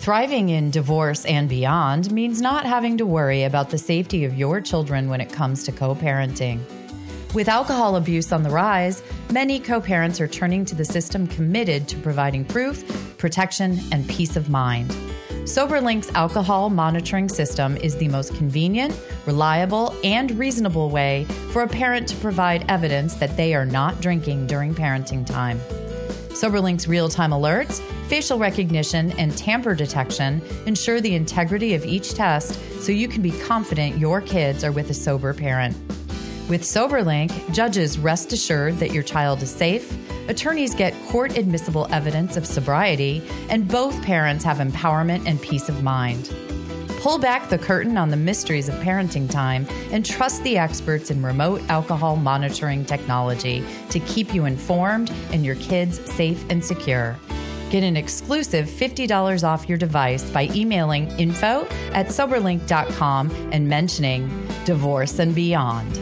Thriving in divorce and beyond means not having to worry about the safety of your children when it comes to co parenting. With alcohol abuse on the rise, many co parents are turning to the system committed to providing proof, protection, and peace of mind. SoberLink's alcohol monitoring system is the most convenient, reliable, and reasonable way for a parent to provide evidence that they are not drinking during parenting time. SoberLink's real time alerts, facial recognition, and tamper detection ensure the integrity of each test so you can be confident your kids are with a sober parent. With SoberLink, judges rest assured that your child is safe, attorneys get court admissible evidence of sobriety, and both parents have empowerment and peace of mind. Pull back the curtain on the mysteries of parenting time and trust the experts in remote alcohol monitoring technology to keep you informed and your kids safe and secure. Get an exclusive $50 off your device by emailing info at soberlink.com and mentioning divorce and beyond.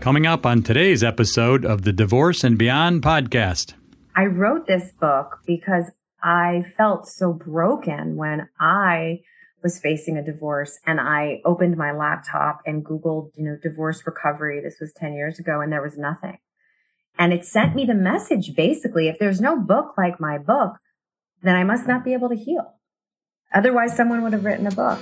Coming up on today's episode of the Divorce and Beyond podcast. I wrote this book because I felt so broken when I was facing a divorce and I opened my laptop and Googled, you know, divorce recovery. This was 10 years ago and there was nothing. And it sent me the message basically, if there's no book like my book, then I must not be able to heal. Otherwise, someone would have written a book.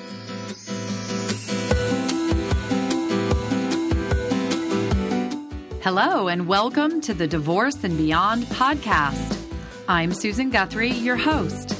Hello, and welcome to the Divorce and Beyond podcast. I'm Susan Guthrie, your host.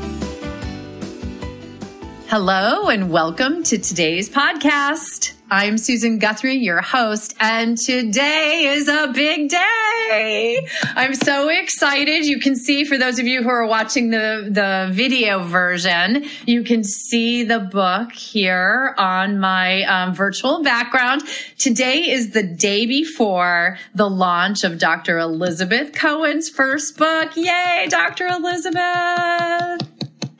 Hello, and welcome to today's podcast. I'm Susan Guthrie, your host, and today is a big day. I'm so excited. You can see for those of you who are watching the, the video version, you can see the book here on my um, virtual background. Today is the day before the launch of Dr. Elizabeth Cohen's first book. Yay, Dr. Elizabeth.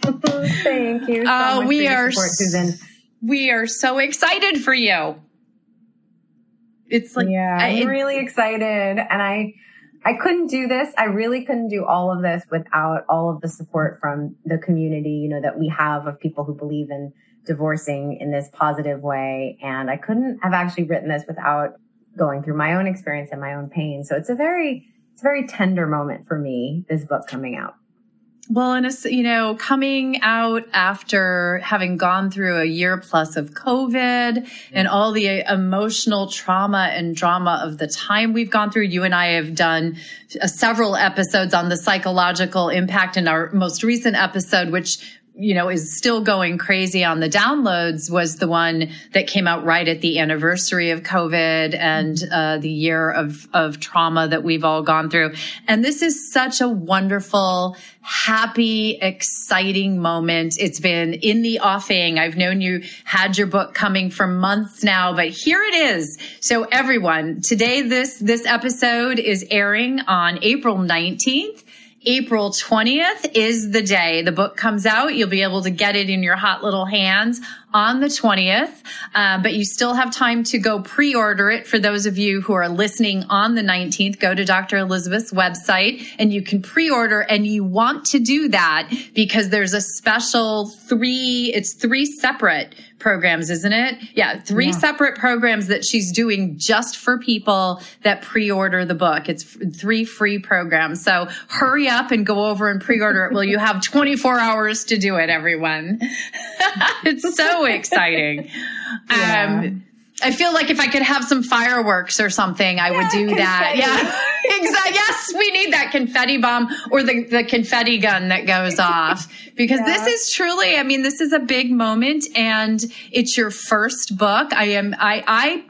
Thank you. So uh, we are support, Susan. We are so excited for you. It's like yeah, I'm really excited, and I I couldn't do this. I really couldn't do all of this without all of the support from the community. You know that we have of people who believe in divorcing in this positive way, and I couldn't have actually written this without going through my own experience and my own pain. So it's a very it's a very tender moment for me. This book coming out. Well, and it's, you know, coming out after having gone through a year plus of COVID and all the emotional trauma and drama of the time we've gone through, you and I have done uh, several episodes on the psychological impact in our most recent episode, which you know, is still going crazy on the downloads was the one that came out right at the anniversary of COVID and uh, the year of, of trauma that we've all gone through. And this is such a wonderful, happy, exciting moment. It's been in the offing. I've known you had your book coming for months now, but here it is. So everyone, today this, this episode is airing on April 19th. April 20th is the day the book comes out. You'll be able to get it in your hot little hands on the 20th, uh, but you still have time to go pre-order it. For those of you who are listening on the 19th, go to Dr. Elizabeth's website and you can pre-order and you want to do that because there's a special three, it's three separate programs, isn't it? Yeah, three yeah. separate programs that she's doing just for people that pre-order the book. It's three free programs. So hurry up and go over and pre-order it. Well, you have 24 hours to do it, everyone. it's so exciting. Yeah. Um, I feel like if I could have some fireworks or something, I yeah, would do that. Yeah, exactly. Yes, we need that confetti bomb or the, the confetti gun that goes off because yeah. this is truly, I mean, this is a big moment and it's your first book. I am, I, I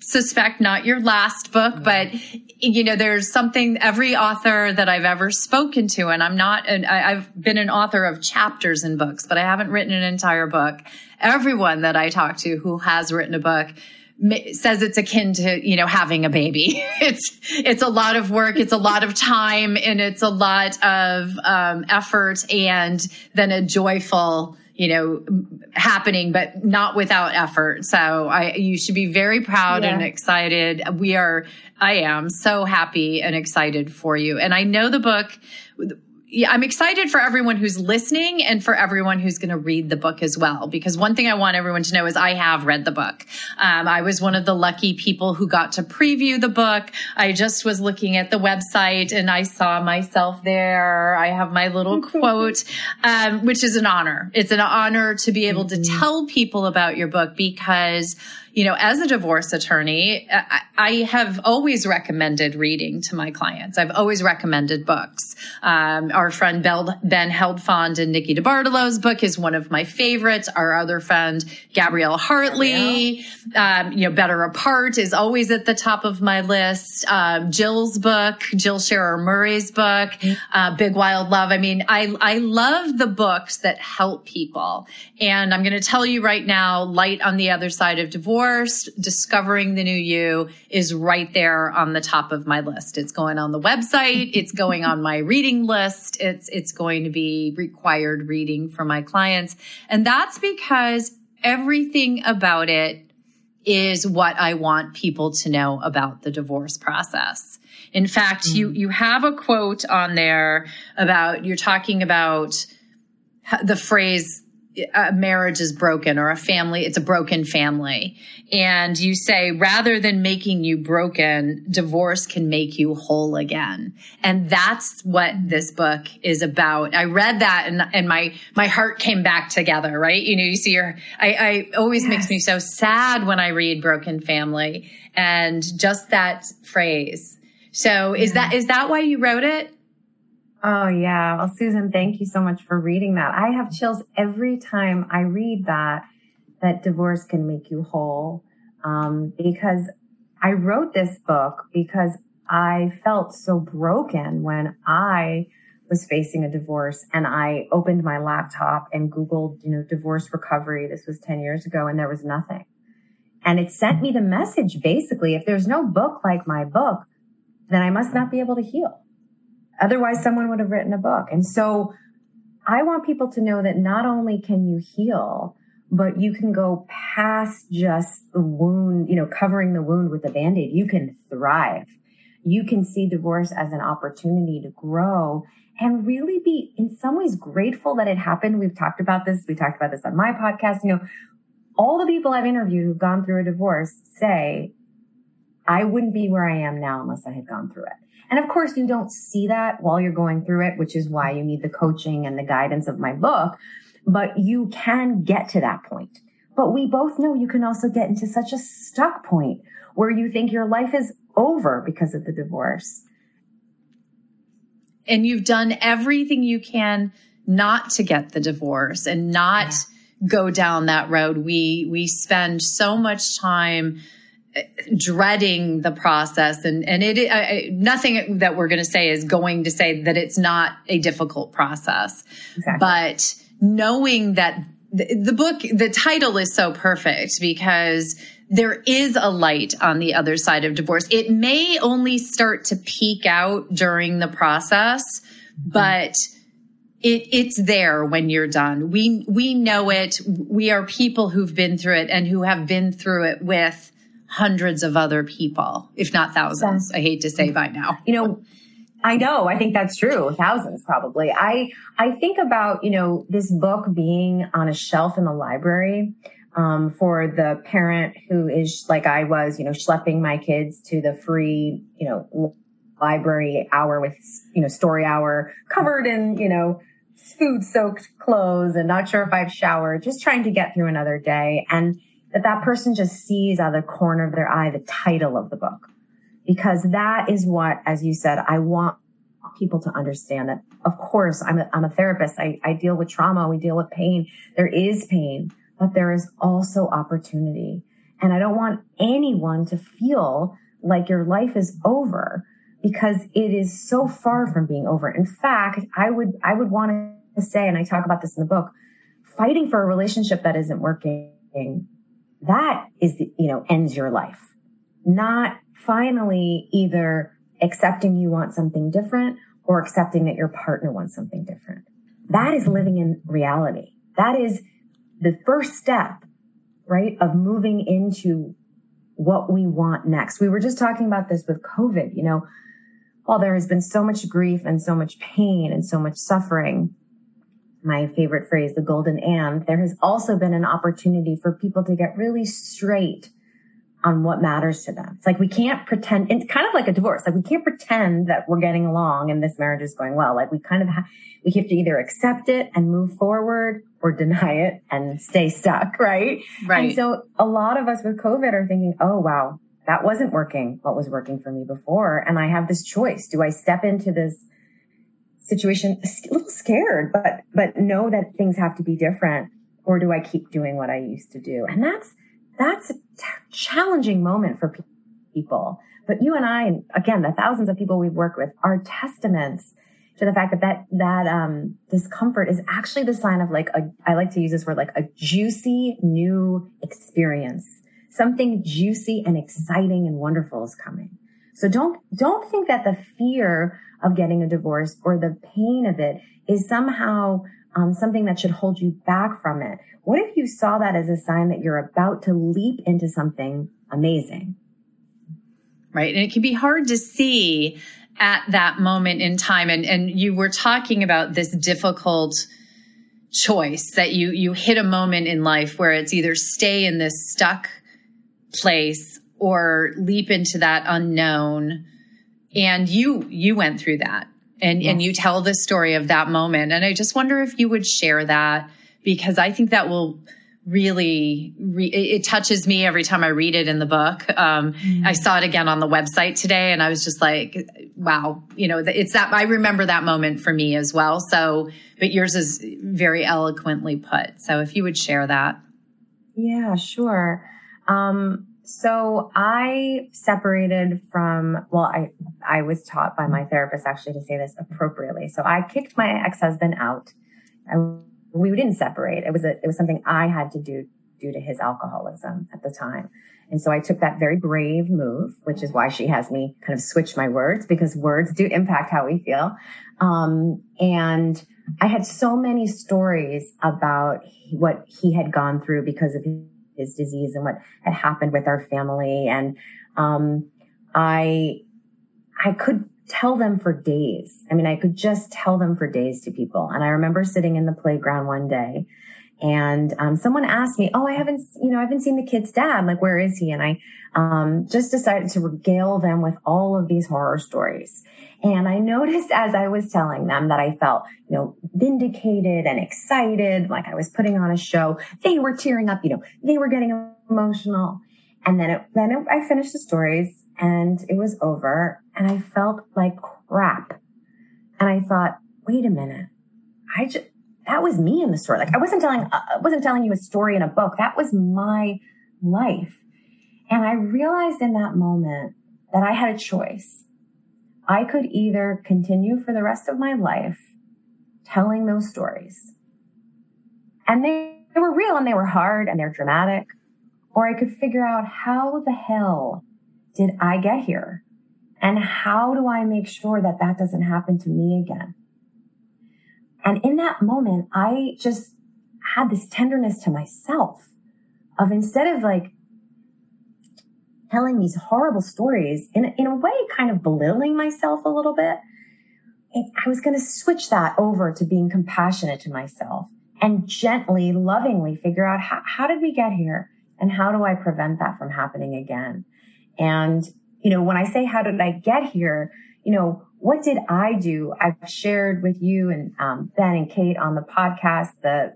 suspect not your last book, mm-hmm. but you know, there's something every author that I've ever spoken to, and I'm not, an, I, I've been an author of chapters in books, but I haven't written an entire book. Everyone that I talk to who has written a book says it's akin to you know having a baby it's it's a lot of work it's a lot of time and it's a lot of um, effort and then a joyful you know, happening, but not without effort. So I, you should be very proud yeah. and excited. We are, I am so happy and excited for you. And I know the book, yeah, I'm excited for everyone who's listening and for everyone who's going to read the book as well. Because one thing I want everyone to know is I have read the book. Um, I was one of the lucky people who got to preview the book. I just was looking at the website and I saw myself there. I have my little quote, um, which is an honor. It's an honor to be able mm-hmm. to tell people about your book because you know, as a divorce attorney, I, I, have always recommended reading to my clients. I've always recommended books. Um, our friend Ben Heldfond and Nikki DeBartolo's book is one of my favorites. Our other friend, Gabrielle Hartley, um, you know, Better Apart is always at the top of my list. Um, Jill's book, Jill Sherer Murray's book, mm-hmm. uh, Big Wild Love. I mean, I, I love the books that help people. And I'm going to tell you right now, Light on the Other Side of Divorce discovering the new you is right there on the top of my list. It's going on the website. It's going on my reading list. It's, it's going to be required reading for my clients. And that's because everything about it is what I want people to know about the divorce process. In fact, mm. you, you have a quote on there about, you're talking about the phrase a marriage is broken or a family, it's a broken family. And you say, rather than making you broken, divorce can make you whole again. And that's what this book is about. I read that and, and my, my heart came back together, right? You know, you see your, I, I always yes. makes me so sad when I read broken family and just that phrase. So is yeah. that, is that why you wrote it? Oh, yeah. Well, Susan, thank you so much for reading that. I have chills every time I read that, that divorce can make you whole. Um, because I wrote this book because I felt so broken when I was facing a divorce and I opened my laptop and Googled, you know, divorce recovery. This was 10 years ago and there was nothing. And it sent me the message basically, if there's no book like my book, then I must not be able to heal. Otherwise, someone would have written a book. And so I want people to know that not only can you heal, but you can go past just the wound, you know, covering the wound with a band-aid. You can thrive. You can see divorce as an opportunity to grow and really be in some ways grateful that it happened. We've talked about this. We talked about this on my podcast. You know, all the people I've interviewed who've gone through a divorce say, I wouldn't be where I am now unless I had gone through it. And of course, you don't see that while you're going through it, which is why you need the coaching and the guidance of my book. But you can get to that point. But we both know you can also get into such a stuck point where you think your life is over because of the divorce. And you've done everything you can not to get the divorce and not yeah. go down that road. We, we spend so much time dreading the process and and it uh, nothing that we're going to say is going to say that it's not a difficult process exactly. but knowing that the, the book the title is so perfect because there is a light on the other side of divorce it may only start to peek out during the process but it, it's there when you're done. We, we know it. We are people who've been through it and who have been through it with hundreds of other people, if not thousands. I hate to say by now. You know, I know. I think that's true. Thousands probably. I, I think about, you know, this book being on a shelf in the library. Um, for the parent who is like I was, you know, schlepping my kids to the free, you know, library hour with, you know, story hour covered in, you know, food soaked clothes and not sure if I've showered, just trying to get through another day. And that that person just sees out of the corner of their eye the title of the book. Because that is what, as you said, I want people to understand that of course I'm a, I'm a therapist. I, I deal with trauma. We deal with pain. There is pain, but there is also opportunity. And I don't want anyone to feel like your life is over because it is so far from being over. In fact, I would, I would want to say, and I talk about this in the book, fighting for a relationship that isn't working, that is you know, ends your life. Not finally either accepting you want something different or accepting that your partner wants something different. That is living in reality. That is the first step, right, of moving into what we want next. We were just talking about this with COVID, you know, while there has been so much grief and so much pain and so much suffering, my favorite phrase, the golden and, there has also been an opportunity for people to get really straight on what matters to them. It's like we can't pretend, it's kind of like a divorce. Like we can't pretend that we're getting along and this marriage is going well. Like we kind of have, we have to either accept it and move forward or deny it and stay stuck, right? Right. And so a lot of us with COVID are thinking, oh wow, that wasn't working what was working for me before. And I have this choice. Do I step into this situation a little scared, but, but know that things have to be different? Or do I keep doing what I used to do? And that's, that's a t- challenging moment for people. But you and I, and again, the thousands of people we've worked with are testaments to the fact that that, that, um, discomfort is actually the sign of like a, I like to use this word, like a juicy new experience. Something juicy and exciting and wonderful is coming. So don't, don't think that the fear of getting a divorce or the pain of it is somehow um, something that should hold you back from it. What if you saw that as a sign that you're about to leap into something amazing? Right. And it can be hard to see at that moment in time. And, and you were talking about this difficult choice that you, you hit a moment in life where it's either stay in this stuck place or leap into that unknown. And you, you went through that and, yes. and you tell the story of that moment. And I just wonder if you would share that because I think that will really re- it touches me every time I read it in the book. Um, mm. I saw it again on the website today, and I was just like, "Wow!" You know, it's that I remember that moment for me as well. So, but yours is very eloquently put. So, if you would share that, yeah, sure. Um, so I separated from, well, I, I was taught by my therapist actually to say this appropriately. So I kicked my ex-husband out. I, we didn't separate. It was a, it was something I had to do due to his alcoholism at the time. And so I took that very brave move, which is why she has me kind of switch my words because words do impact how we feel. Um, and I had so many stories about what he had gone through because of his disease and what had happened with our family. And, um, I, I could tell them for days. I mean, I could just tell them for days to people. And I remember sitting in the playground one day and um, someone asked me, "Oh, I haven't, you know, I haven't seen the kid's dad. Like, where is he?" And I um, just decided to regale them with all of these horror stories. And I noticed as I was telling them that I felt, you know, vindicated and excited, like I was putting on a show. They were tearing up, you know, they were getting emotional. And then it, then it, I finished the stories and it was over and I felt like crap. And I thought, wait a minute. I just, that was me in the story. Like I wasn't telling, uh, I wasn't telling you a story in a book. That was my life. And I realized in that moment that I had a choice. I could either continue for the rest of my life telling those stories and they, they were real and they were hard and they're dramatic, or I could figure out how the hell did I get here? And how do I make sure that that doesn't happen to me again? And in that moment, I just had this tenderness to myself of instead of like telling these horrible stories in, in a way, kind of belittling myself a little bit. I was going to switch that over to being compassionate to myself and gently, lovingly figure out how, how did we get here and how do I prevent that from happening again? And, you know, when I say, how did I get here? You know, what did I do? I've shared with you and um, Ben and Kate on the podcast, the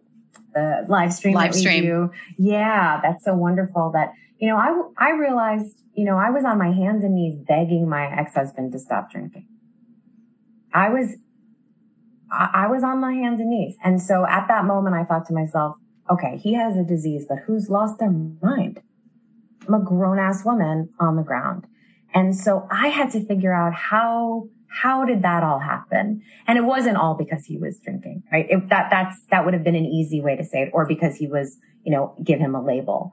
the live stream live stream. do. Yeah, that's so wonderful that, you know, I, I realized, you know, I was on my hands and knees begging my ex-husband to stop drinking. I was, I, I was on my hands and knees. And so at that moment, I thought to myself, okay, he has a disease, but who's lost their mind? I'm a grown ass woman on the ground. And so I had to figure out how, how did that all happen? And it wasn't all because he was drinking, right? It, that, that's, that would have been an easy way to say it or because he was, you know, give him a label.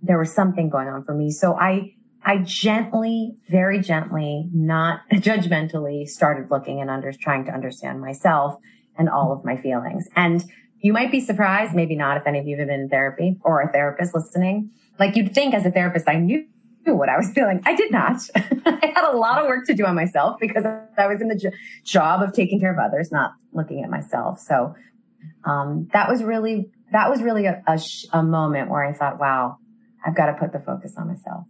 There was something going on for me. So I, I gently, very gently, not judgmentally started looking and under, trying to understand myself and all of my feelings. And you might be surprised, maybe not if any of you have been in therapy or a therapist listening. Like you'd think as a therapist, I knew what I was feeling. I did not. I had a lot of work to do on myself because I was in the jo- job of taking care of others, not looking at myself. So, um, that was really, that was really a, a, sh- a moment where I thought, wow, I've got to put the focus on myself.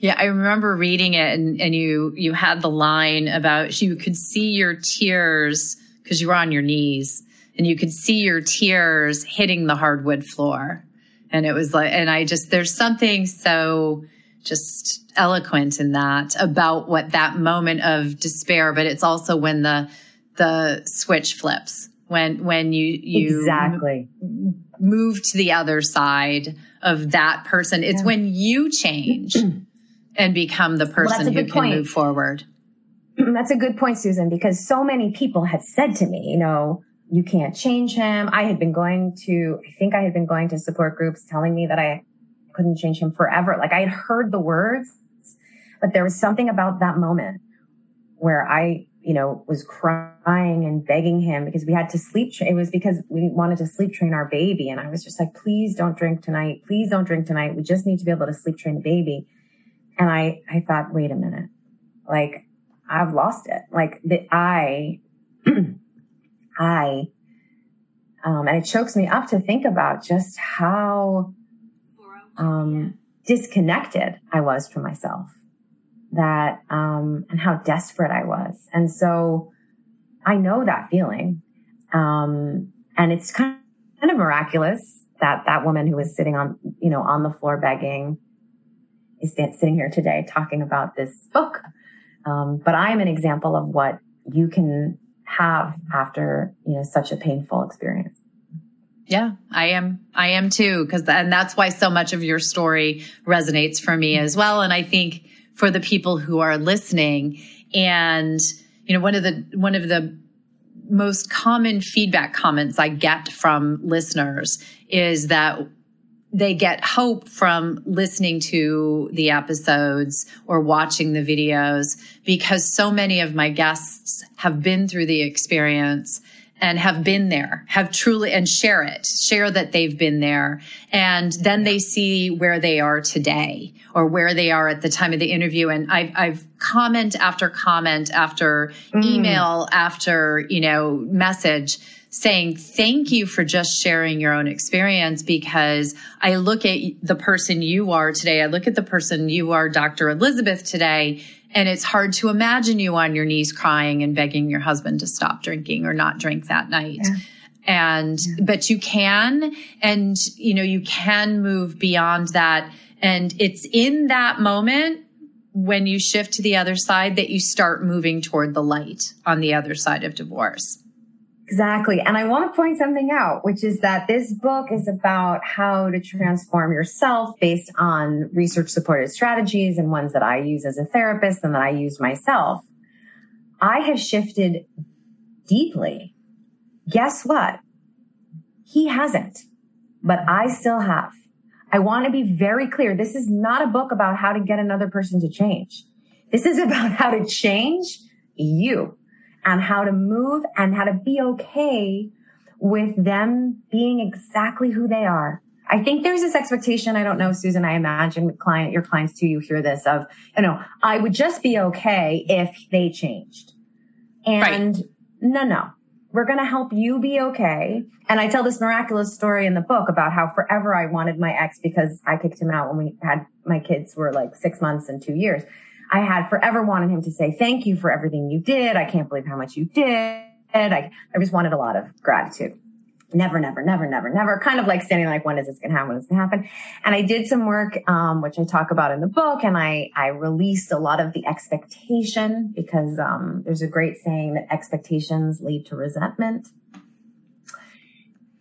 Yeah, I remember reading it and, and you you had the line about you could see your tears because you were on your knees and you could see your tears hitting the hardwood floor. And it was like and I just there's something so just eloquent in that about what that moment of despair, but it's also when the the switch flips. When when you you exactly m- move to the other side of that person. It's yeah. when you change and become the person well, who can point. move forward. That's a good point, Susan, because so many people have said to me, you know, you can't change him. I had been going to, I think I had been going to support groups telling me that I couldn't change him forever. Like I had heard the words, but there was something about that moment where I, you know, was crying and begging him because we had to sleep. Tra- it was because we wanted to sleep train our baby. And I was just like, please don't drink tonight. Please don't drink tonight. We just need to be able to sleep train the baby. And I, I thought, wait a minute, like I've lost it. Like the I, I, um, and it chokes me up to think about just how, um, disconnected I was from myself that, um, and how desperate I was. And so I know that feeling. Um, and it's kind of miraculous that that woman who was sitting on, you know, on the floor begging, is sitting here today talking about this book. Um, but I'm an example of what you can have after, you know, such a painful experience. Yeah, I am. I am too. Cause, and that's why so much of your story resonates for me as well. And I think for the people who are listening and, you know, one of the, one of the most common feedback comments I get from listeners is that they get hope from listening to the episodes or watching the videos because so many of my guests have been through the experience and have been there, have truly, and share it, share that they've been there. And then they see where they are today or where they are at the time of the interview. And I've, I've comment after comment after mm. email after, you know, message saying thank you for just sharing your own experience because I look at the person you are today. I look at the person you are, Dr. Elizabeth today, and it's hard to imagine you on your knees crying and begging your husband to stop drinking or not drink that night. Yeah. And, yeah. but you can, and you know, you can move beyond that. And it's in that moment when you shift to the other side that you start moving toward the light on the other side of divorce. Exactly. And I want to point something out, which is that this book is about how to transform yourself based on research supported strategies and ones that I use as a therapist and that I use myself. I have shifted deeply. Guess what? He hasn't, but I still have. I want to be very clear. This is not a book about how to get another person to change. This is about how to change you and how to move and how to be okay with them being exactly who they are. I think there's this expectation. I don't know, Susan. I imagine client, your clients too, you hear this of, you know, I would just be okay if they changed. And right. no, no, we're going to help you be okay. And I tell this miraculous story in the book about how forever I wanted my ex because I kicked him out when we had my kids were like six months and two years. I had forever wanted him to say, thank you for everything you did. I can't believe how much you did. I, I just wanted a lot of gratitude. Never, never, never, never, never. Kind of like standing like, when is this going to happen? When is going to happen? And I did some work, um, which I talk about in the book and I, I released a lot of the expectation because, um, there's a great saying that expectations lead to resentment.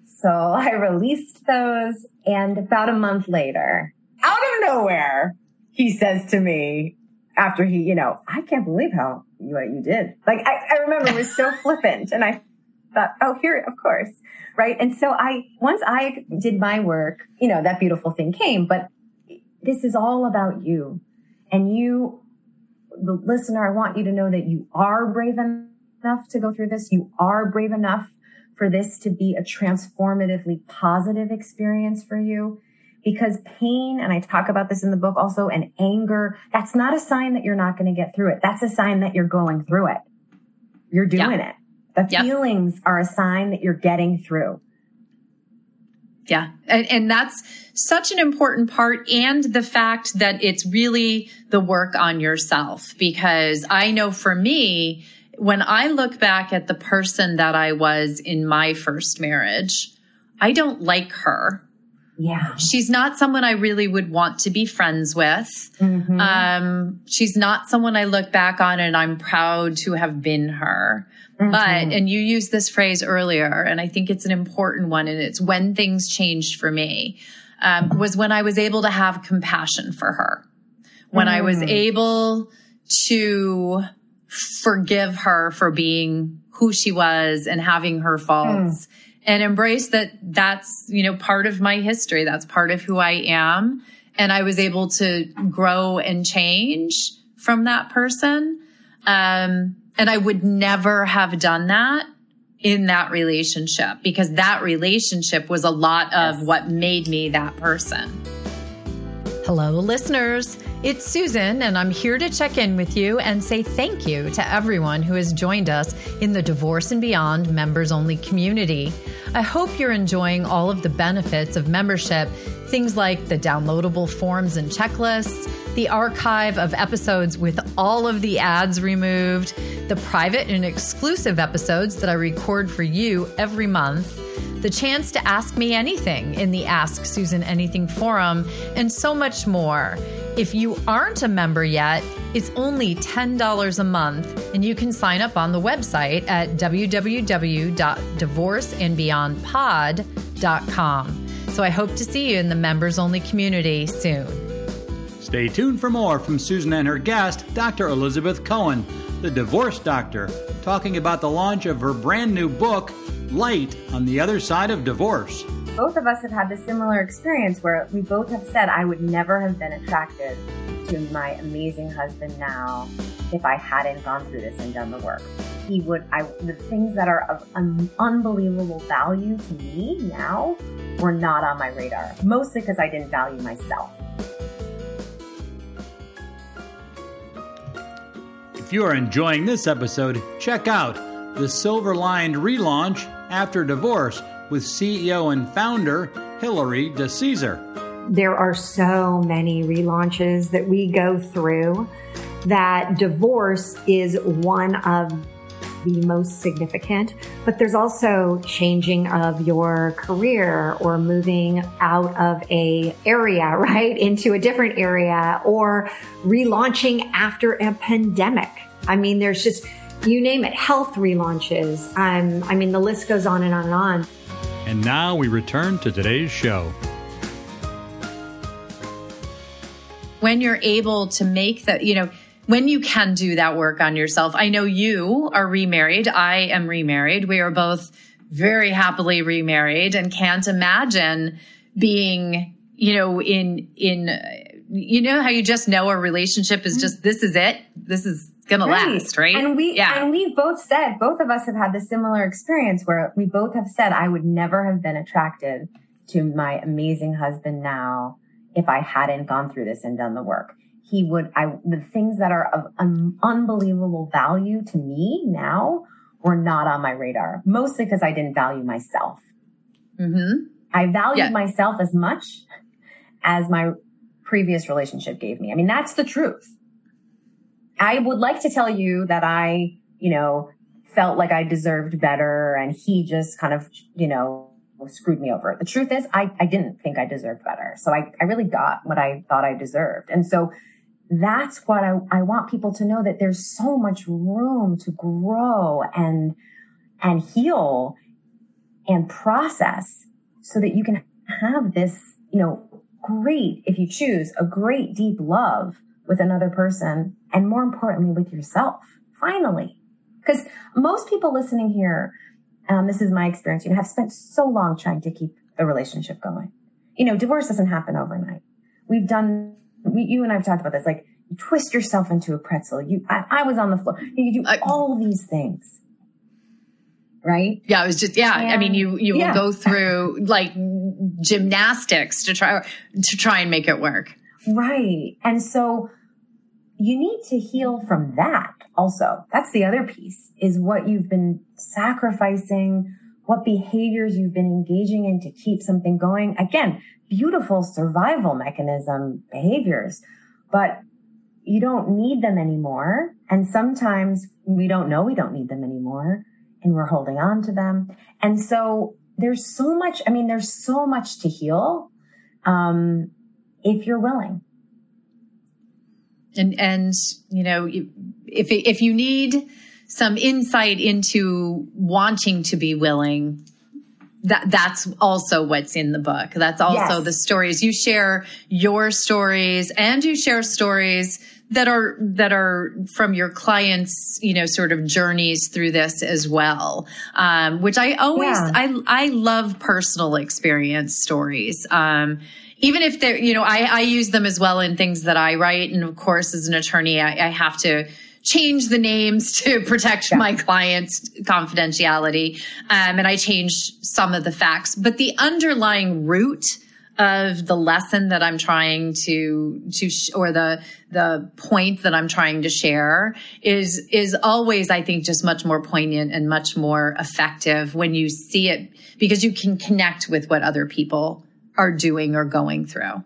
So I released those and about a month later, out of nowhere, he says to me after he, you know, I can't believe how what you did. Like I, I remember it was so flippant and I thought, oh, here, of course. Right. And so I, once I did my work, you know, that beautiful thing came, but this is all about you and you, the listener, I want you to know that you are brave enough to go through this. You are brave enough for this to be a transformatively positive experience for you because pain, and I talk about this in the book also, and anger, that's not a sign that you're not going to get through it. That's a sign that you're going through it. You're doing yeah. it. The feelings are a sign that you're getting through. Yeah. And, and, that's such an important part. And the fact that it's really the work on yourself. Because I know for me, when I look back at the person that I was in my first marriage, I don't like her. Yeah. She's not someone I really would want to be friends with. Mm-hmm. Um, she's not someone I look back on and I'm proud to have been her. Mm-hmm. But, and you used this phrase earlier, and I think it's an important one, and it's when things changed for me, um, was when I was able to have compassion for her. When mm. I was mm. able to forgive her for being who she was and having her faults. Mm and embrace that that's, you know, part of my history. That's part of who I am. And I was able to grow and change from that person. Um, and I would never have done that in that relationship because that relationship was a lot of what made me that person. Hello, listeners. It's Susan, and I'm here to check in with you and say thank you to everyone who has joined us in the Divorce and Beyond members only community. I hope you're enjoying all of the benefits of membership, things like the downloadable forms and checklists, the archive of episodes with all of the ads removed, the private and exclusive episodes that I record for you every month the chance to ask me anything in the Ask Susan Anything forum, and so much more. If you aren't a member yet, it's only $10 a month, and you can sign up on the website at www.divorceandbeyondpod.com. So I hope to see you in the members only community soon. Stay tuned for more from Susan and her guest, Dr. Elizabeth Cohen, the divorce doctor, talking about the launch of her brand new book, light on the other side of divorce. Both of us have had this similar experience where we both have said, I would never have been attracted to my amazing husband now if I hadn't gone through this and done the work. He would, I, the things that are of un, unbelievable value to me now were not on my radar, mostly because I didn't value myself. If you are enjoying this episode, check out the Silver Lined relaunch after divorce with CEO and founder Hilary DeCesare. There are so many relaunches that we go through that divorce is one of the most significant, but there's also changing of your career or moving out of a area, right, into a different area or relaunching after a pandemic. I mean, there's just you name it, health relaunches. Um, I mean, the list goes on and on and on. And now we return to today's show. When you're able to make that, you know, when you can do that work on yourself, I know you are remarried. I am remarried. We are both very happily remarried and can't imagine being, you know, in, in, you know how you just know a relationship is just, this is it. This is gonna right. last, right? And we yeah. and we both said both of us have had the similar experience where we both have said I would never have been attracted to my amazing husband now if I hadn't gone through this and done the work. He would I the things that are of um, unbelievable value to me now were not on my radar, mostly because I didn't value myself. Mm-hmm. I valued yeah. myself as much as my previous relationship gave me. I mean, that's the truth. I would like to tell you that I, you know, felt like I deserved better and he just kind of, you know, screwed me over. The truth is I, I didn't think I deserved better. So I, I really got what I thought I deserved. And so that's what I, I want people to know that there's so much room to grow and, and heal and process so that you can have this, you know, great, if you choose, a great deep love with another person and more importantly with yourself. Finally. Because most people listening here, um, this is my experience, you know, have spent so long trying to keep the relationship going. You know, divorce doesn't happen overnight. We've done, we, you and I have talked about this, like you twist yourself into a pretzel. You, I, I was on the floor. You do all these things right? Yeah, it was just yeah. And, I mean, you you yeah. will go through like gymnastics to try to try and make it work. Right. And so you need to heal from that also. That's the other piece is what you've been sacrificing, what behaviors you've been engaging in to keep something going. Again, beautiful survival mechanism behaviors, but you don't need them anymore. And sometimes we don't know we don't need them anymore and we're holding on to them. And so there's so much, I mean, there's so much to heal. Um, if you're willing. And, and, you know, if, if you need some insight into wanting to be willing, that that's also what's in the book. That's also yes. the stories you share your stories and you share stories that are that are from your clients you know sort of journeys through this as well um, which i always yeah. i i love personal experience stories um, even if they're you know I, I use them as well in things that i write. And of course as an attorney i, I have to change the names to protect yeah. my clients confidentiality. Um, and i changed some of the facts. But the underlying root of the lesson that I'm trying to to sh- or the the point that I'm trying to share is is always I think just much more poignant and much more effective when you see it because you can connect with what other people are doing or going through.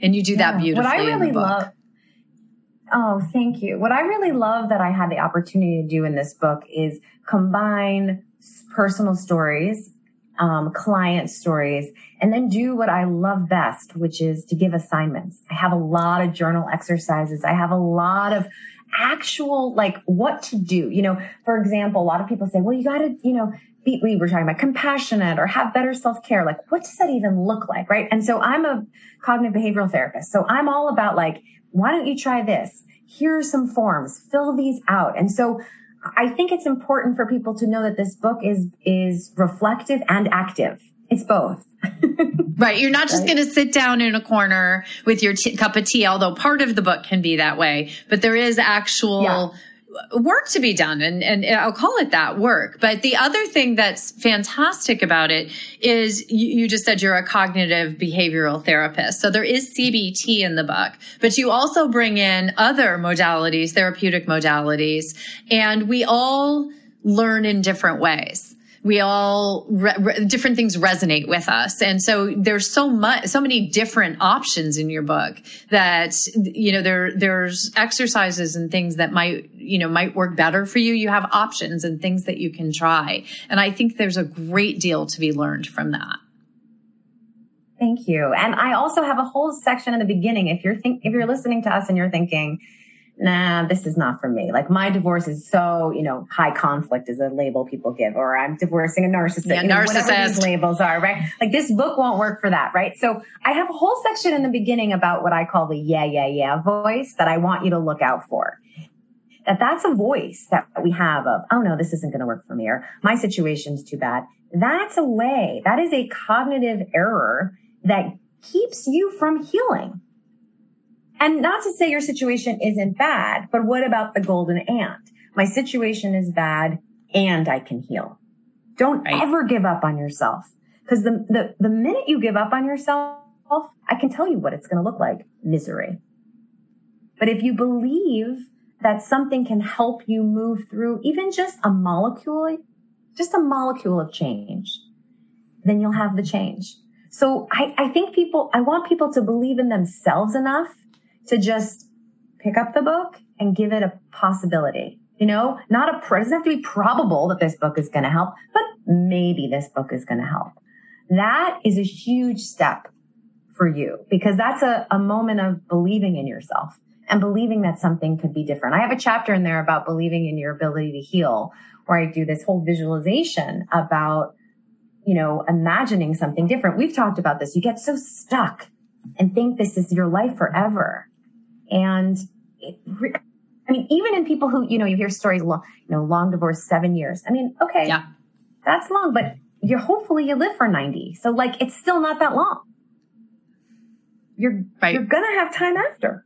And you do yeah. that beautifully what I really in the book. Love, oh, thank you. What I really love that I had the opportunity to do in this book is combine personal stories um, client stories, and then do what I love best, which is to give assignments. I have a lot of journal exercises. I have a lot of actual, like, what to do. You know, for example, a lot of people say, well, you got to, you know, we were talking about compassionate or have better self care. Like, what does that even look like? Right. And so I'm a cognitive behavioral therapist. So I'm all about like, why don't you try this? Here are some forms, fill these out. And so I think it's important for people to know that this book is is reflective and active. It's both. right. You're not just right. going to sit down in a corner with your t- cup of tea, although part of the book can be that way. But there is actual yeah work to be done and, and I'll call it that work. But the other thing that's fantastic about it is you, you, just said you're a cognitive behavioral therapist. So there is CBT in the book, but you also bring in other modalities, therapeutic modalities, and we all learn in different ways we all re- re- different things resonate with us and so there's so much so many different options in your book that you know there there's exercises and things that might you know might work better for you you have options and things that you can try and i think there's a great deal to be learned from that thank you and i also have a whole section in the beginning if you're think if you're listening to us and you're thinking nah, this is not for me. Like my divorce is so, you know, high conflict is a label people give, or I'm divorcing a narcissist. Yeah, you know, narcissist. These labels are, right? Like this book won't work for that, right? So I have a whole section in the beginning about what I call the yeah, yeah, yeah voice that I want you to look out for. That that's a voice that we have of, oh no, this isn't going to work for me, or my situation's too bad. That's a way. That is a cognitive error that keeps you from healing. And not to say your situation isn't bad, but what about the golden and? My situation is bad and I can heal. Don't right. ever give up on yourself. Because the, the, the minute you give up on yourself, I can tell you what it's going to look like. Misery. But if you believe that something can help you move through even just a molecule, just a molecule of change, then you'll have the change. So I, I think people, I want people to believe in themselves enough to just pick up the book and give it a possibility. You know, not a, it doesn't have to be probable that this book is going to help, but maybe this book is going to help. That is a huge step for you because that's a, a moment of believing in yourself and believing that something could be different. I have a chapter in there about believing in your ability to heal where I do this whole visualization about, you know, imagining something different. We've talked about this. You get so stuck and think this is your life forever. And it, I mean, even in people who, you know, you hear stories, long, you know, long divorce, seven years. I mean, okay, yeah. that's long, but you're hopefully you live for 90. So like, it's still not that long. You're, right. you're going to have time after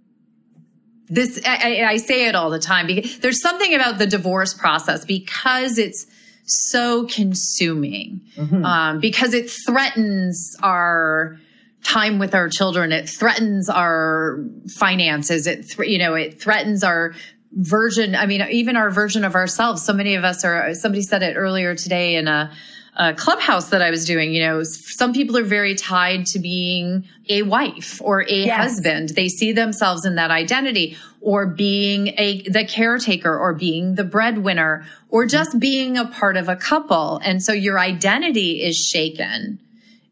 this I, I, say it all the time because there's something about the divorce process because it's so consuming mm-hmm. um, because it threatens our time with our children it threatens our finances it th- you know it threatens our version i mean even our version of ourselves so many of us are somebody said it earlier today in a uh, clubhouse that I was doing, you know, some people are very tied to being a wife or a yes. husband. They see themselves in that identity or being a, the caretaker or being the breadwinner or just being a part of a couple. And so your identity is shaken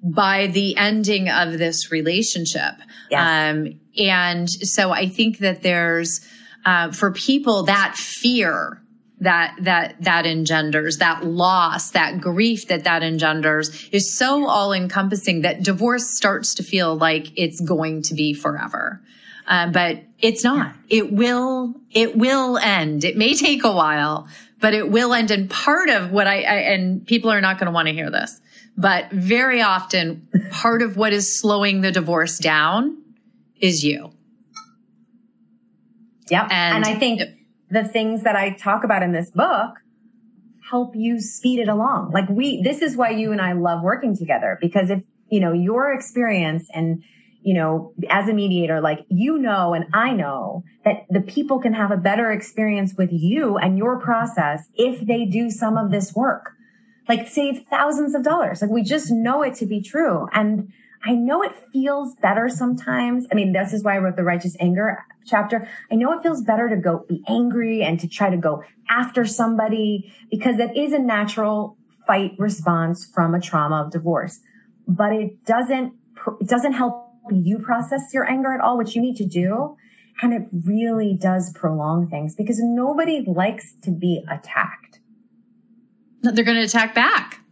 by the ending of this relationship. Yes. Um, and so I think that there's, uh, for people that fear that that that engenders that loss that grief that that engenders is so all encompassing that divorce starts to feel like it's going to be forever. Uh, but it's not. It will it will end. It may take a while but it will end. And part of what i, I and people are not going to want to hear this but very often part of what is slowing the divorce down is you. Yeah and, and i think the things that I talk about in this book help you speed it along. Like we, this is why you and I love working together because if, you know, your experience and, you know, as a mediator, like you know, and I know that the people can have a better experience with you and your process if they do some of this work, like save thousands of dollars. Like we just know it to be true. And I know it feels better sometimes. I mean, this is why I wrote the righteous anger chapter. I know it feels better to go be angry and to try to go after somebody because it is a natural fight response from a trauma of divorce, but it doesn't, it doesn't help you process your anger at all, which you need to do. And it really does prolong things because nobody likes to be attacked. They're going to attack back.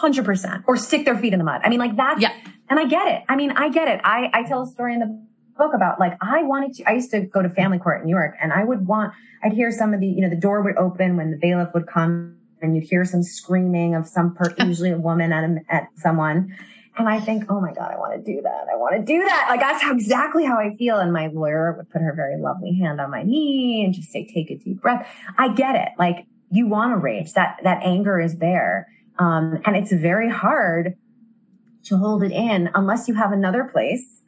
100% or stick their feet in the mud. I mean, like that's, yeah. and I get it. I mean, I get it. I, I tell a story in the book about like, I wanted to, I used to go to family court in New York and I would want, I'd hear some of the, you know, the door would open when the bailiff would come and you'd hear some screaming of some person, usually a woman at, a, at someone. And I think, oh my God, I want to do that. I want to do that. Like that's how exactly how I feel. And my lawyer would put her very lovely hand on my knee and just say, take a deep breath. I get it. Like you want to rage. That, that anger is there. Um, and it's very hard to hold it in unless you have another place,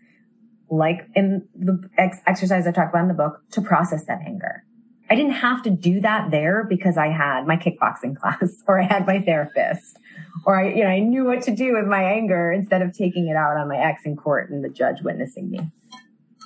like in the ex- exercise I talk about in the book, to process that anger. I didn't have to do that there because I had my kickboxing class or I had my therapist or I, you know, I knew what to do with my anger instead of taking it out on my ex in court and the judge witnessing me.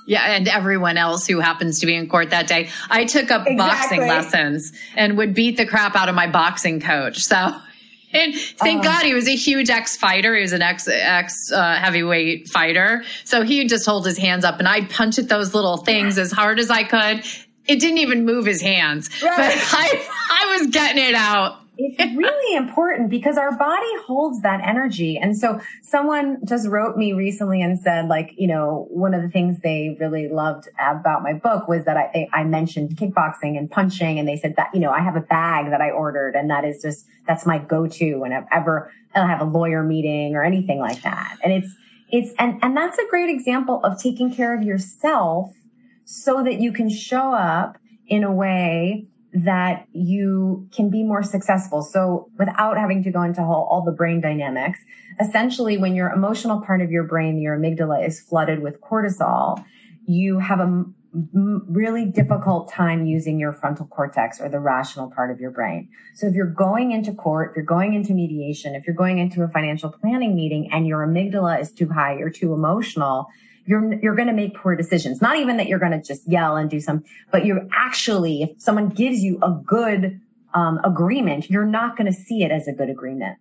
Yeah, and everyone else who happens to be in court that day. I took up exactly. boxing lessons and would beat the crap out of my boxing coach. So and thank uh, God he was a huge ex fighter. He was an ex ex uh, heavyweight fighter. So he would just hold his hands up, and I'd punch at those little things as hard as I could. It didn't even move his hands, right. but I I was getting it out it's really important because our body holds that energy. And so someone just wrote me recently and said, like, you know, one of the things they really loved about my book was that I, they, I mentioned kickboxing and punching. And they said that, you know, I have a bag that I ordered and that is just, that's my go-to whenever I have a lawyer meeting or anything like that. And it's, it's, and, and that's a great example of taking care of yourself so that you can show up in a way that you can be more successful. So without having to go into all, all, the brain dynamics, essentially when your emotional part of your brain, your amygdala is flooded with cortisol, you have a m- really difficult time using your frontal cortex or the rational part of your brain. So if you're going into court, if you're going into mediation, if you're going into a financial planning meeting and your amygdala is too high or too emotional, you're you're going to make poor decisions. Not even that you're going to just yell and do some, but you're actually if someone gives you a good um, agreement, you're not going to see it as a good agreement.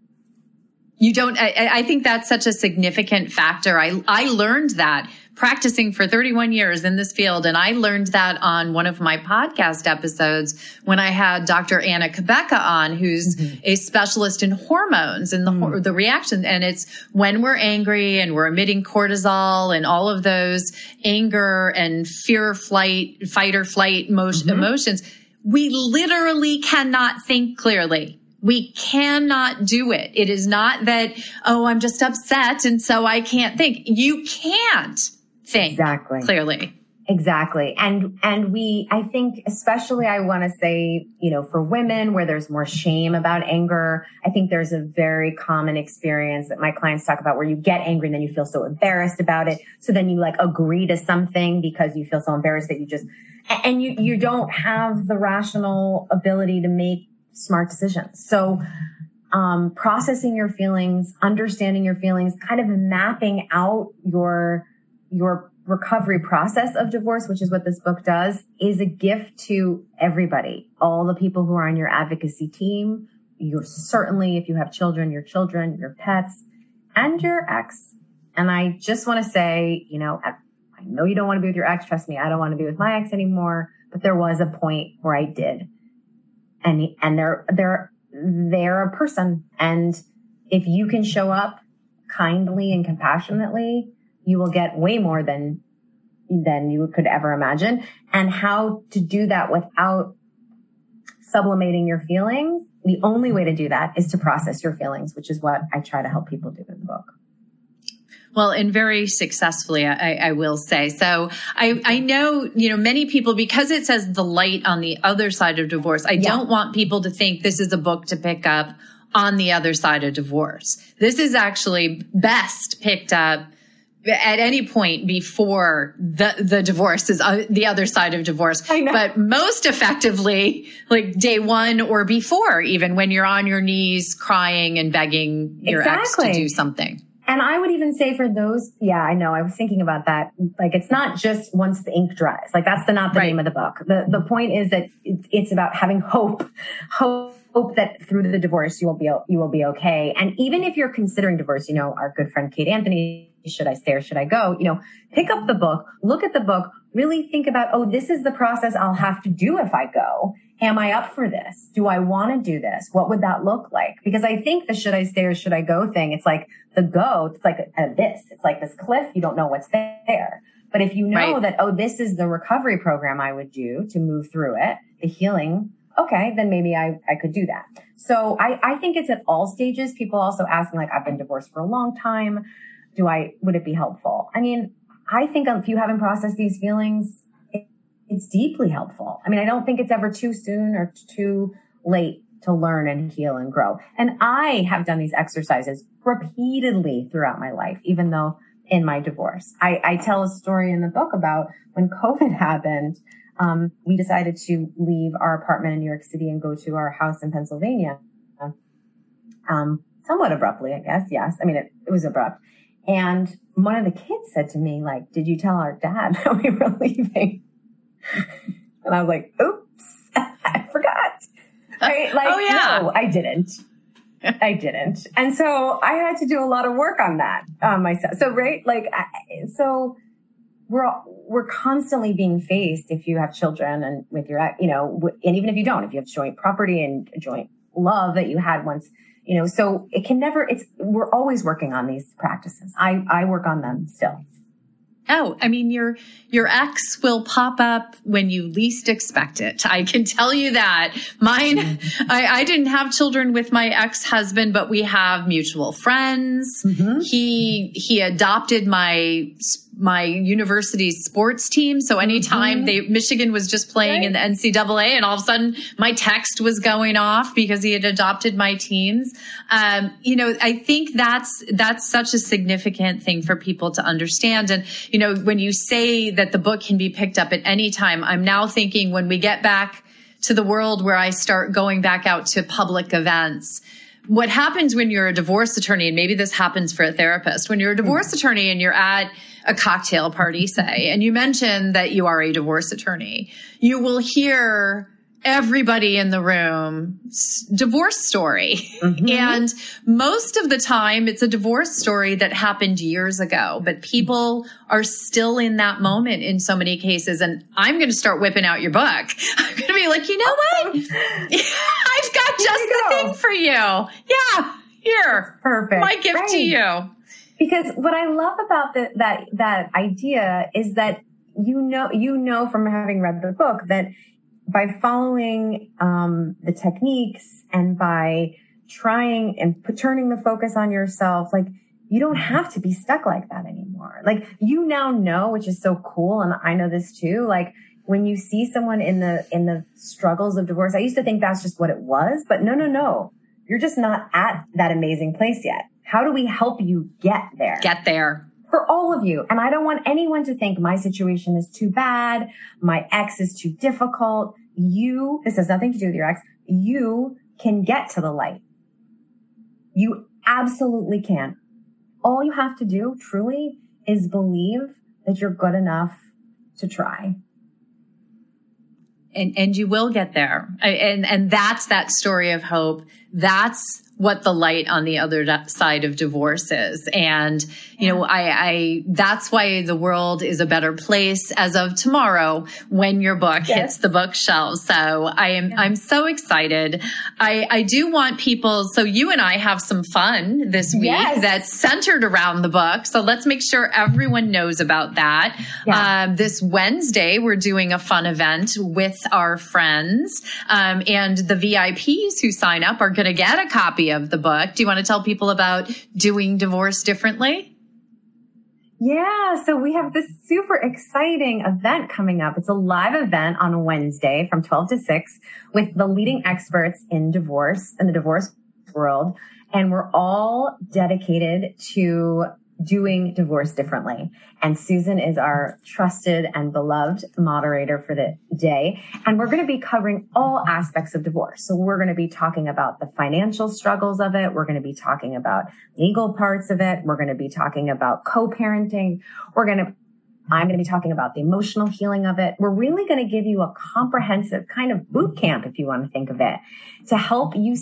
You don't, I, I think that's such a significant factor. I, I learned that practicing for 31 years in this field. And I learned that on one of my podcast episodes when I had Dr. Anna Cabeca on, who's mm-hmm. a specialist in hormones and the, mm. the reaction. And it's when we're angry and we're emitting cortisol and all of those anger and fear, flight, fight or flight mm-hmm. emotions, we literally cannot think clearly. We cannot do it. It is not that, oh, I'm just upset and so I can't think. You can't think exactly clearly. Exactly. And, and we, I think, especially I want to say, you know, for women where there's more shame about anger, I think there's a very common experience that my clients talk about where you get angry and then you feel so embarrassed about it. So then you like agree to something because you feel so embarrassed that you just, and you, you don't have the rational ability to make smart decisions. So, um, processing your feelings, understanding your feelings, kind of mapping out your, your recovery process of divorce, which is what this book does, is a gift to everybody. All the people who are on your advocacy team, you're certainly, if you have children, your children, your pets, and your ex. And I just want to say, you know, I know you don't want to be with your ex. Trust me, I don't want to be with my ex anymore. But there was a point where I did. And, and they're, they're, they're a person. And if you can show up kindly and compassionately, you will get way more than than you could ever imagine and how to do that without sublimating your feelings the only way to do that is to process your feelings which is what i try to help people do in the book well, and very successfully, I, I, will say. So I, I know, you know, many people, because it says the light on the other side of divorce, I yeah. don't want people to think this is a book to pick up on the other side of divorce. This is actually best picked up at any point before the the divorce is uh, the other side of divorce but most effectively like day 1 or before even when you're on your knees crying and begging your exactly. ex to do something and I would even say for those, yeah, I know. I was thinking about that. Like, it's not just once the ink dries. Like, that's the not the right. name of the book. The the point is that it's about having hope, hope hope that through the divorce you will be you will be okay. And even if you're considering divorce, you know, our good friend Kate Anthony should I stay or should I go? You know, pick up the book, look at the book, really think about, oh, this is the process I'll have to do if I go. Am I up for this? Do I want to do this? What would that look like? Because I think the should I stay or should I go thing, it's like the go, it's like a, a this, it's like this cliff, you don't know what's there. But if you know right. that, oh, this is the recovery program I would do to move through it, the healing, okay, then maybe I, I could do that. So I, I think it's at all stages. People also asking like, I've been divorced for a long time do I, would it be helpful? I mean, I think if you haven't processed these feelings, it's deeply helpful. I mean, I don't think it's ever too soon or too late to learn and heal and grow. And I have done these exercises repeatedly throughout my life, even though in my divorce. I, I tell a story in the book about when COVID happened. Um, we decided to leave our apartment in New York City and go to our house in Pennsylvania. Um, somewhat abruptly, I guess. Yes. I mean, it, it was abrupt. And one of the kids said to me, like, did you tell our dad that we were leaving? and I was like, oops, I forgot. Right? Like, oh, yeah. no, I didn't. I didn't. And so I had to do a lot of work on that um, myself. So, right? Like, I, so we're, we're constantly being faced if you have children and with your, you know, and even if you don't, if you have joint property and joint love that you had once, you know, so it can never, it's, we're always working on these practices. I, I work on them still. Oh, I mean, your, your ex will pop up when you least expect it. I can tell you that. Mine, mm-hmm. I, I didn't have children with my ex-husband, but we have mutual friends. Mm-hmm. He, he adopted my my university sports team. So anytime mm-hmm. they, Michigan was just playing right. in the NCAA and all of a sudden my text was going off because he had adopted my teens. Um, you know, I think that's, that's such a significant thing for people to understand. And, you know, when you say that the book can be picked up at any time, I'm now thinking when we get back to the world where I start going back out to public events, what happens when you're a divorce attorney, and maybe this happens for a therapist, when you're a divorce mm-hmm. attorney and you're at a cocktail party, say, and you mention that you are a divorce attorney, you will hear everybody in the room divorce story. Mm-hmm. And most of the time it's a divorce story that happened years ago, but people are still in that moment in so many cases. And I'm going to start whipping out your book. I'm going to be like, you know what? I've got just the go. thing for you. Yeah. Here. Perfect. My gift right. to you. Because what I love about the, that, that idea is that you know, you know from having read the book that by following um, the techniques and by trying and turning the focus on yourself, like you don't have to be stuck like that anymore. Like you now know, which is so cool. And I know this too. Like when you see someone in the, in the struggles of divorce, I used to think that's just what it was, but no, no, no. You're just not at that amazing place yet. How do we help you get there? Get there for all of you. And I don't want anyone to think my situation is too bad. My ex is too difficult. You, this has nothing to do with your ex. You can get to the light. You absolutely can. All you have to do truly is believe that you're good enough to try. And, and you will get there. And, and that's that story of hope. That's what the light on the other side of divorce is. And, you know, I, I, that's why the world is a better place as of tomorrow when your book yes. hits the bookshelves. So I am, yeah. I'm so excited. I, I do want people, so you and I have some fun this week yes. that's centered around the book. So let's make sure everyone knows about that. Yeah. Um, this Wednesday, we're doing a fun event with our friends. Um, and the VIPs who sign up are going to get a copy of the book. Do you want to tell people about doing divorce differently? Yeah, so we have this super exciting event coming up. It's a live event on Wednesday from 12 to 6 with the leading experts in divorce and the divorce world. And we're all dedicated to doing divorce differently. And Susan is our trusted and beloved moderator for the day. And we're going to be covering all aspects of divorce. So we're going to be talking about the financial struggles of it. We're going to be talking about legal parts of it. We're going to be talking about co-parenting. We're going to I'm going to be talking about the emotional healing of it. We're really going to give you a comprehensive kind of boot camp, if you want to think of it, to help you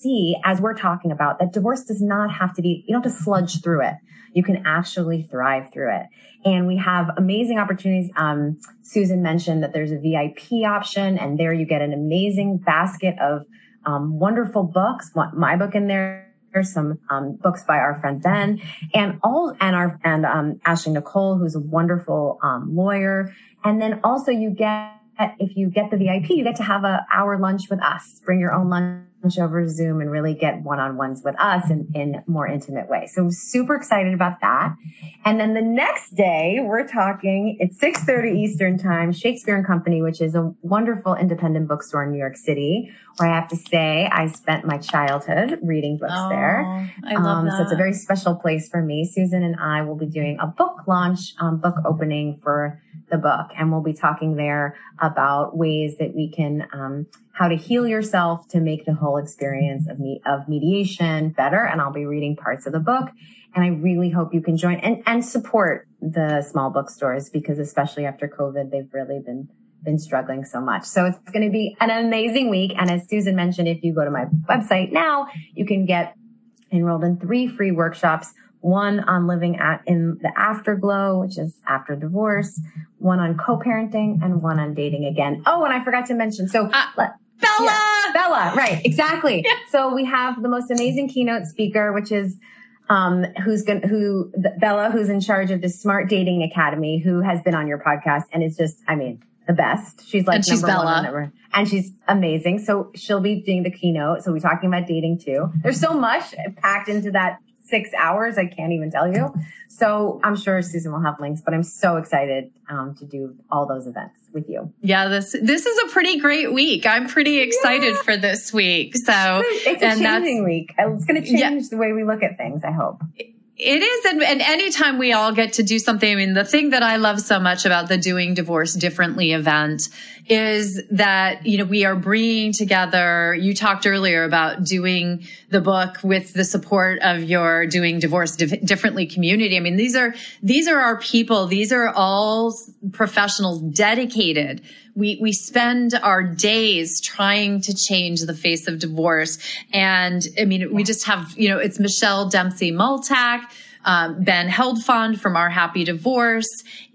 see, as we're talking about, that divorce does not have to be, you don't have to sludge through it you can actually thrive through it. And we have amazing opportunities. Um, Susan mentioned that there's a VIP option and there you get an amazing basket of um, wonderful books. My book in there there's some um, books by our friend Ben and all and our and um, Ashley Nicole, who's a wonderful um, lawyer. And then also you get if you get the VIP, you get to have a hour lunch with us. Bring your own lunch over Zoom and really get one-on-ones with us in, in more intimate way. So I'm super excited about that. And then the next day we're talking, it's 6.30 Eastern time, Shakespeare and Company, which is a wonderful independent bookstore in New York City, where I have to say I spent my childhood reading books oh, there. I love um, that. So it's a very special place for me. Susan and I will be doing a book launch, um, book opening for the book. And we'll be talking there about ways that we can, um, how to heal yourself to make the whole experience of me, of mediation better. And I'll be reading parts of the book. And I really hope you can join and, and support the small bookstores because especially after COVID, they've really been been struggling so much. So it's going to be an amazing week. And as Susan mentioned, if you go to my website now, you can get enrolled in three free workshops one on living at in the afterglow, which is after divorce, one on co-parenting, and one on dating again. Oh, and I forgot to mention. So uh, Bella, yeah, Bella, right? Exactly. Yeah. So we have the most amazing keynote speaker, which is um, who's going who Bella, who's in charge of the Smart Dating Academy, who has been on your podcast and is just, I mean, the best. She's like and she's Bella. one number, and she's amazing. So she'll be doing the keynote. So we're talking about dating too. There's so much packed into that six hours. I can't even tell you. So I'm sure Susan will have links, but I'm so excited um, to do all those events with you. Yeah, this this is a pretty great week. I'm pretty excited yeah. for this week. So it's a and changing week. It's going to change yeah. the way we look at things. I hope. It is. And, and anytime we all get to do something, I mean, the thing that I love so much about the Doing Divorce Differently event is that, you know, we are bringing together, you talked earlier about doing the book with the support of your Doing Divorce Dif- Differently community. I mean, these are, these are our people. These are all professionals dedicated we, we spend our days trying to change the face of divorce. And I mean, we just have, you know, it's Michelle Dempsey Multack, um, Ben Heldfond from Our Happy Divorce.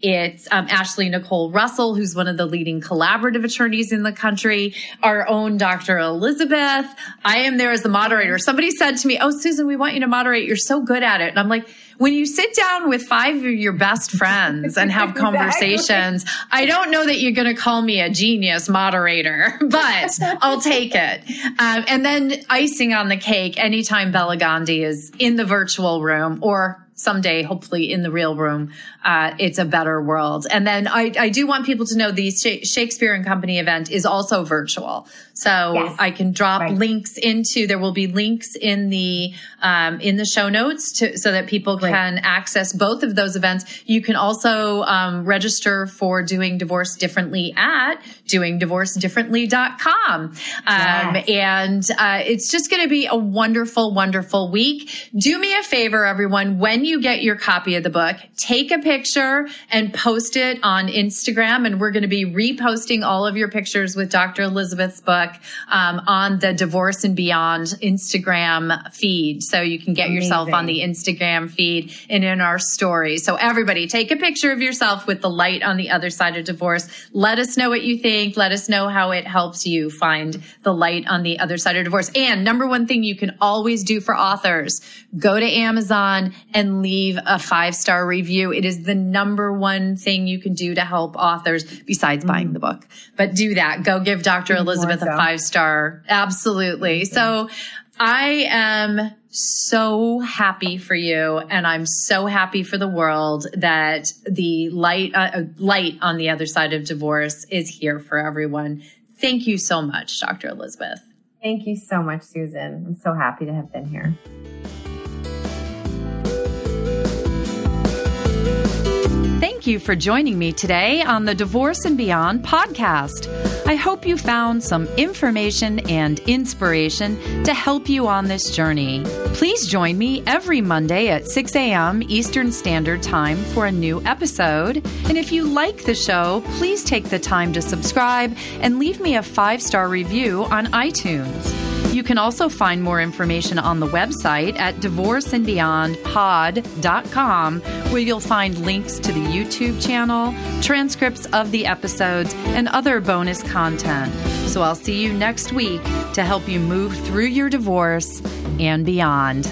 It's um, Ashley Nicole Russell, who's one of the leading collaborative attorneys in the country. Our own Dr. Elizabeth. I am there as the moderator. Somebody said to me, "Oh, Susan, we want you to moderate. You're so good at it." And I'm like, when you sit down with five of your best friends and have conversations, I don't know that you're going to call me a genius moderator, but I'll take it. Um, and then icing on the cake, anytime Bella Gandhi is in the virtual room or someday, hopefully in the real room, uh, it's a better world. And then I, I do want people to know the Shakespeare and Company event is also virtual. So yes. I can drop right. links into, there will be links in the, um, in the show notes to, so that people right. can access both of those events. You can also, um, register for doing divorce differently at doingdivorcedifferently.com. Um, yes. and, uh, it's just going to be a wonderful, wonderful week. Do me a favor, everyone. When you get your copy of the book, take a picture and post it on Instagram. And we're going to be reposting all of your pictures with Dr. Elizabeth's book book um, on the Divorce and Beyond Instagram feed. So you can get Amazing. yourself on the Instagram feed and in our story. So everybody take a picture of yourself with the light on the other side of divorce. Let us know what you think. Let us know how it helps you find the light on the other side of divorce. And number one thing you can always do for authors, go to Amazon and leave a five star review. It is the number one thing you can do to help authors besides mm-hmm. buying the book. But do that. Go give Dr. Elizabeth a five star. Absolutely. So I am so happy for you and I'm so happy for the world that the light, uh, uh, light on the other side of divorce is here for everyone. Thank you so much, Dr. Elizabeth. Thank you so much, Susan. I'm so happy to have been here. Thank you for joining me today on the Divorce and Beyond podcast. I hope you found some information and inspiration to help you on this journey. Please join me every Monday at 6 a.m. Eastern Standard Time for a new episode. And if you like the show, please take the time to subscribe and leave me a five star review on iTunes. You can also find more information on the website at divorceandbeyondpod.com, where you'll find links to the YouTube channel, transcripts of the episodes, and other bonus content. So I'll see you next week to help you move through your divorce and beyond.